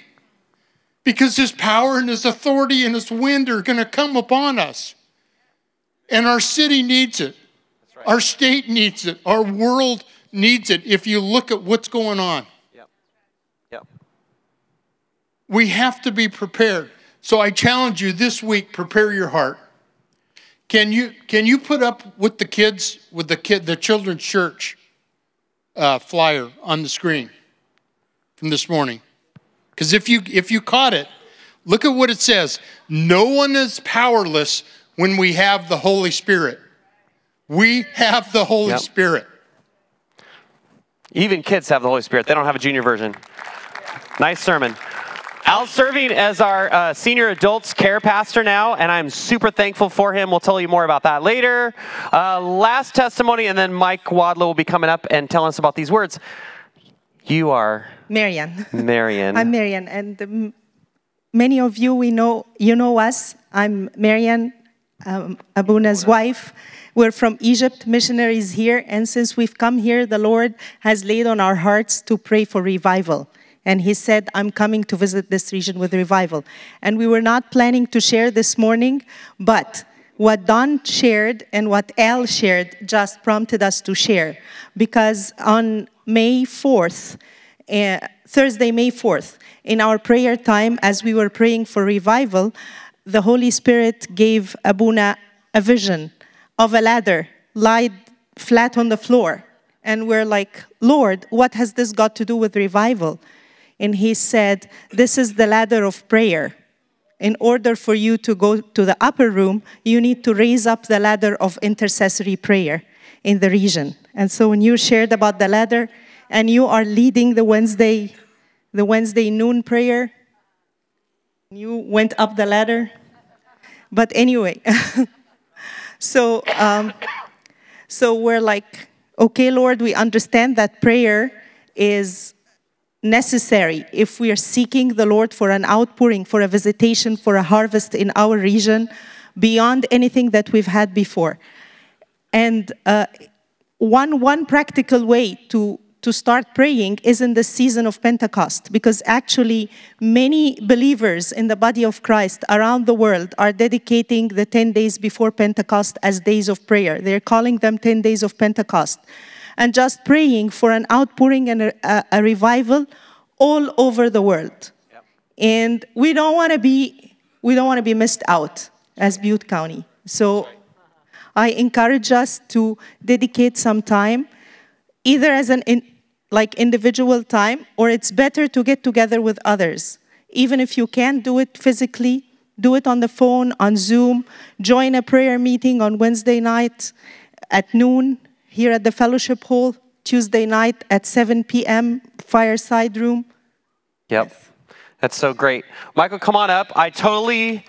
Because his power and his authority and his wind are going to come upon us. And our city needs it. Right. Our state needs it. Our world needs it if you look at what's going on. Yep. Yep. We have to be prepared. So I challenge you this week prepare your heart. Can you can you put up with the kids with the kid the children's church uh, flyer on the screen from this morning? Because if you if you caught it, look at what it says. No one is powerless when we have the Holy Spirit. We have the Holy yep. Spirit. Even kids have the Holy Spirit. They don't have a junior version. Nice sermon. Al's serving as our uh, senior adults care pastor now, and I'm super thankful for him. We'll tell you more about that later. Uh, last testimony, and then Mike Wadlow will be coming up and telling us about these words. You are Marian. Marian. I'm Marian, and um, many of you we know you know us. I'm Marian, um, Abuna's wife. We're from Egypt, missionaries here, and since we've come here, the Lord has laid on our hearts to pray for revival. And He said, I'm coming to visit this region with revival. And we were not planning to share this morning, but what Don shared and what Al shared just prompted us to share. Because on May 4th, uh, Thursday, May 4th, in our prayer time, as we were praying for revival, the Holy Spirit gave Abuna a vision of a ladder laid flat on the floor. And we're like, Lord, what has this got to do with revival? And he said, This is the ladder of prayer. In order for you to go to the upper room, you need to raise up the ladder of intercessory prayer in the region. And so when you shared about the ladder and you are leading the Wednesday, the Wednesday noon prayer, you went up the ladder. But anyway, so um, so we're like, okay, Lord, we understand that prayer is necessary if we are seeking the Lord for an outpouring, for a visitation, for a harvest in our region beyond anything that we've had before. And uh, one, one practical way to, to start praying is in the season of Pentecost, because actually, many believers in the body of Christ around the world are dedicating the 10 days before Pentecost as days of prayer. They're calling them 10 days of Pentecost and just praying for an outpouring and a, a, a revival all over the world. Yep. And we don't want to be we don't want to be missed out as Butte County. So I encourage us to dedicate some time, either as an in, like individual time, or it's better to get together with others. Even if you can't do it physically, do it on the phone, on Zoom, join a prayer meeting on Wednesday night at noon here at the fellowship hall Tuesday night at 7 p.m., fireside room. Yep. That's so great. Michael, come on up. I totally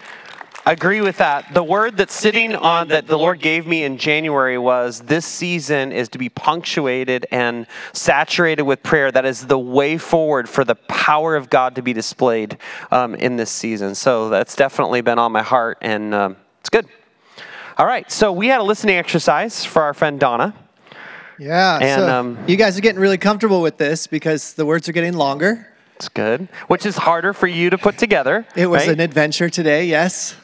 agree with that. The word that's sitting on that the Lord gave me in January was this season is to be punctuated and saturated with prayer. That is the way forward for the power of God to be displayed um, in this season. So that's definitely been on my heart, and um, it's good. All right, so we had a listening exercise for our friend Donna. Yeah. And so um, you guys are getting really comfortable with this because the words are getting longer. It's good, which is harder for you to put together. It was right? an adventure today, yes.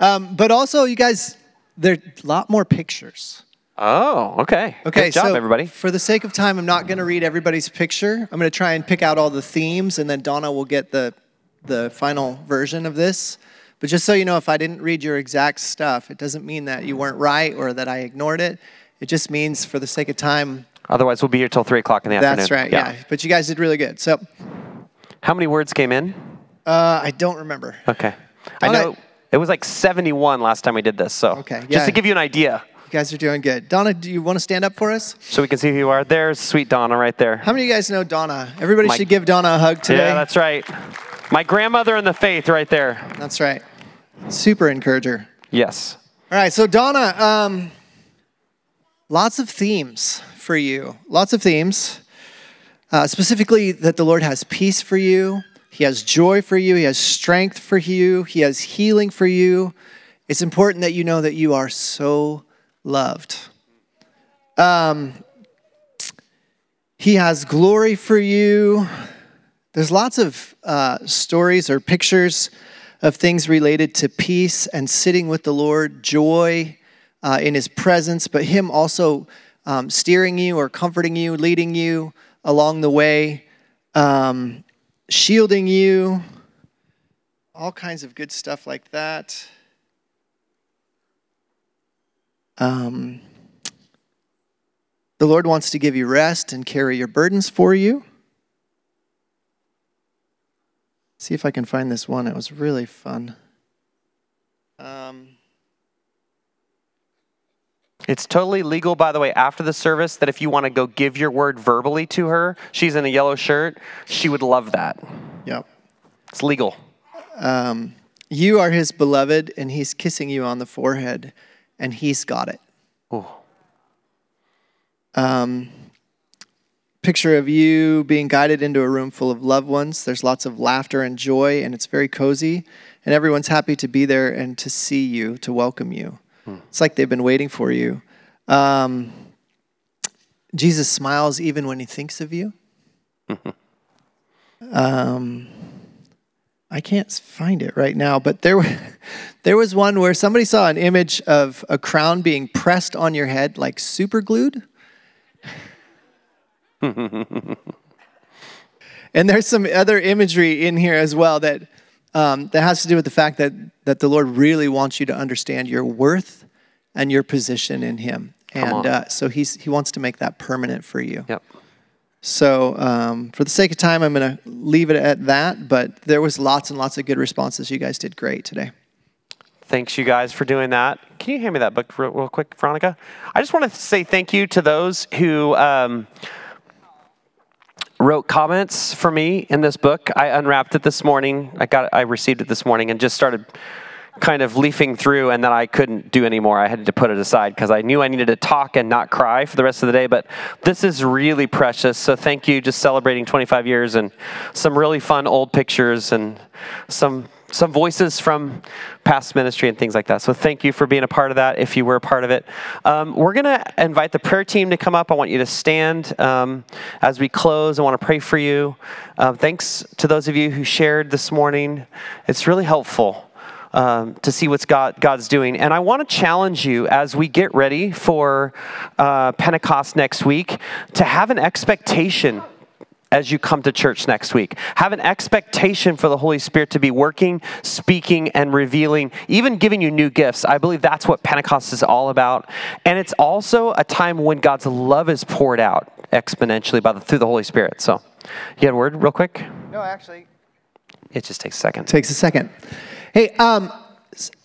Um, but also, you guys, there are a lot more pictures. Oh, okay. Okay, Good job, so everybody. For the sake of time, I'm not going to read everybody's picture. I'm going to try and pick out all the themes, and then Donna will get the the final version of this. But just so you know, if I didn't read your exact stuff, it doesn't mean that you weren't right or that I ignored it. It just means for the sake of time. Otherwise, we'll be here till 3 o'clock in the afternoon. That's right, yeah. yeah. But you guys did really good. So, how many words came in? Uh, I don't remember. Okay. I know it was like 71 last time we did this. So, okay. Yeah. just to give you an idea. You guys are doing good. Donna, do you want to stand up for us? So we can see who you are. There's sweet Donna right there. How many of you guys know Donna? Everybody My, should give Donna a hug today. Yeah, that's right. My grandmother in the faith right there. That's right. Super encourager. Yes. All right, so Donna, um, lots of themes for you. Lots of themes. Uh, specifically, that the Lord has peace for you, He has joy for you, He has strength for you, He has healing for you. It's important that you know that you are so loved. Um, he has glory for you. There's lots of uh, stories or pictures of things related to peace and sitting with the Lord, joy uh, in His presence, but Him also um, steering you or comforting you, leading you along the way, um, shielding you, all kinds of good stuff like that. Um, the Lord wants to give you rest and carry your burdens for you. See if I can find this one. It was really fun. Um, it's totally legal, by the way, after the service, that if you want to go give your word verbally to her, she's in a yellow shirt, she would love that. Yep. It's legal. um, you are his beloved, and he's kissing you on the forehead, and he's got it. Oh. Um, picture of you being guided into a room full of loved ones. There's lots of laughter and joy, and it's very cozy, and everyone's happy to be there and to see you, to welcome you. It's like they've been waiting for you. Um, Jesus smiles even when he thinks of you. um, I can't find it right now, but there, there was one where somebody saw an image of a crown being pressed on your head, like super glued. And there's some other imagery in here as well that um, that has to do with the fact that that the Lord really wants you to understand your worth and your position in Him, and uh, so He's He wants to make that permanent for you. Yep. So, um, for the sake of time, I'm going to leave it at that. But there was lots and lots of good responses. You guys did great today. Thanks, you guys, for doing that. Can you hand me that book real, real quick, Veronica? I just want to say thank you to those who um, wrote comments for me in this book. I unwrapped it this morning. I got, I received it this morning, and just started kind of leafing through, and then I couldn't do anymore. I had to put it aside because I knew I needed to talk and not cry for the rest of the day. But this is really precious. So thank you. Just celebrating 25 years and some really fun old pictures and some some voices from past ministry and things like that. So thank you for being a part of that. If you were a part of it, um, we're gonna invite the prayer team to come up. I want you to stand um, as we close. I want to pray for you. Uh, thanks to those of you who shared this morning. It's really helpful um, to see what's God, God's doing. And I want to challenge you as we get ready for uh, Pentecost next week to have an expectation as you come to church next week. Have an expectation for the Holy Spirit to be working, speaking, and revealing, even giving you new gifts. I believe that's what Pentecost is all about. And it's also a time when God's love is poured out exponentially by the, through the Holy Spirit. So, you had a word real quick? No, actually, It just takes a second. takes a second. Hey, um,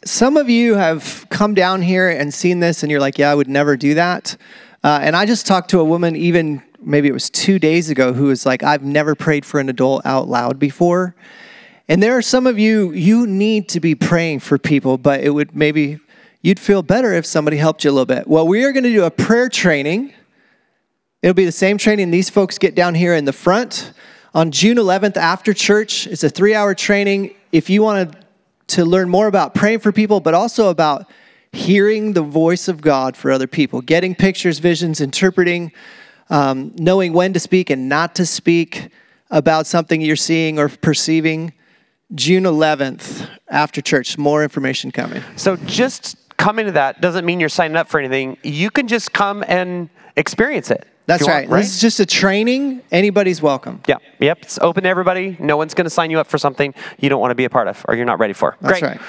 some of you have come down here and seen this, and you're like, "Yeah, I would never do that." Uh, and I just talked to a woman, even maybe it was two days ago, who was like, "I've never prayed for an adult out loud before." And there are some of you, you need to be praying for people, but it would maybe you'd feel better if somebody helped you a little bit. Well, we are going to do a prayer training. It'll be the same training these folks get down here in the front on June 11th after church. It's a three hour training. If you want to learn more about praying for people, but also about hearing the voice of God for other people, getting pictures, visions, interpreting, um, knowing when to speak and not to speak about something you're seeing or perceiving. June 11th after church. More information coming. So just coming to that doesn't mean you're signing up for anything. You can just come and experience it. That's you want, right. This is just a training. Anybody's welcome. Yeah, yep. It's open to everybody. No one's going to sign you up for something you don't want to be a part of or you're not ready for. That's Great. right.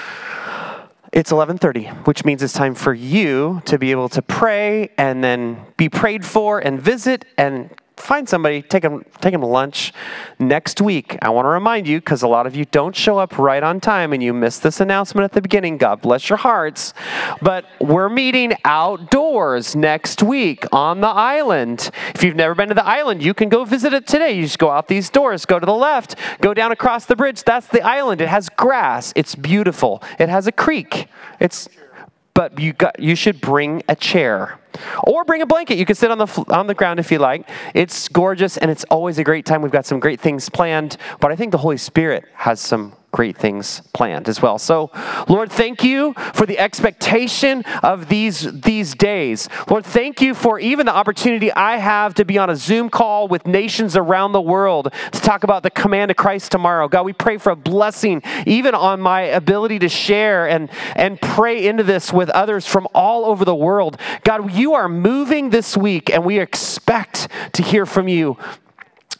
It's 11:30, which means it's time for you to be able to pray and then be prayed for and visit and find somebody, take them, take them to lunch next week. I want to remind you because a lot of you don't show up right on time and you missed this announcement at the beginning. God bless your hearts, but we're meeting outdoors next week on the island. If you've never been to the island, you can go visit it today. You just go out these doors, go to the left, go down across the bridge. That's the island. It has grass. It's beautiful. It has a creek. It's but you got you should bring a chair or bring a blanket. You can sit on the on the ground if you like. It's gorgeous and it's always a great time. We've got some great things planned, but I think the Holy Spirit has some great things planned as well. So, Lord, thank you for the expectation of these these days. Lord, thank you for even the opportunity I have to be on a Zoom call with nations around the world to talk about the command of Christ tomorrow. God, we pray for a blessing even on my ability to share and and pray into this with others from all over the world. God, you are moving this week and we expect to hear from you.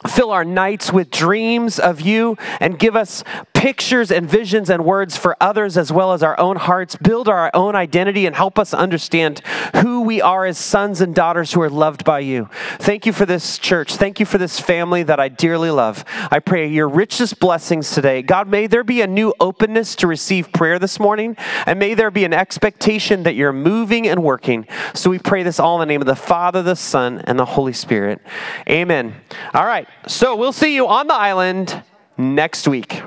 Fill our nights with dreams of you and give us pictures and visions and words for others as well as our own hearts. Build our own identity and help us understand who we are as sons and daughters who are loved by you. Thank you for this church. Thank you for this family that I dearly love. I pray your richest blessings today. God, may there be a new openness to receive prayer this morning, and may there be an expectation that you're moving and working. So we pray this all in the name of the Father, the Son, and the Holy Spirit. Amen. All right. So we'll see you on the island next week.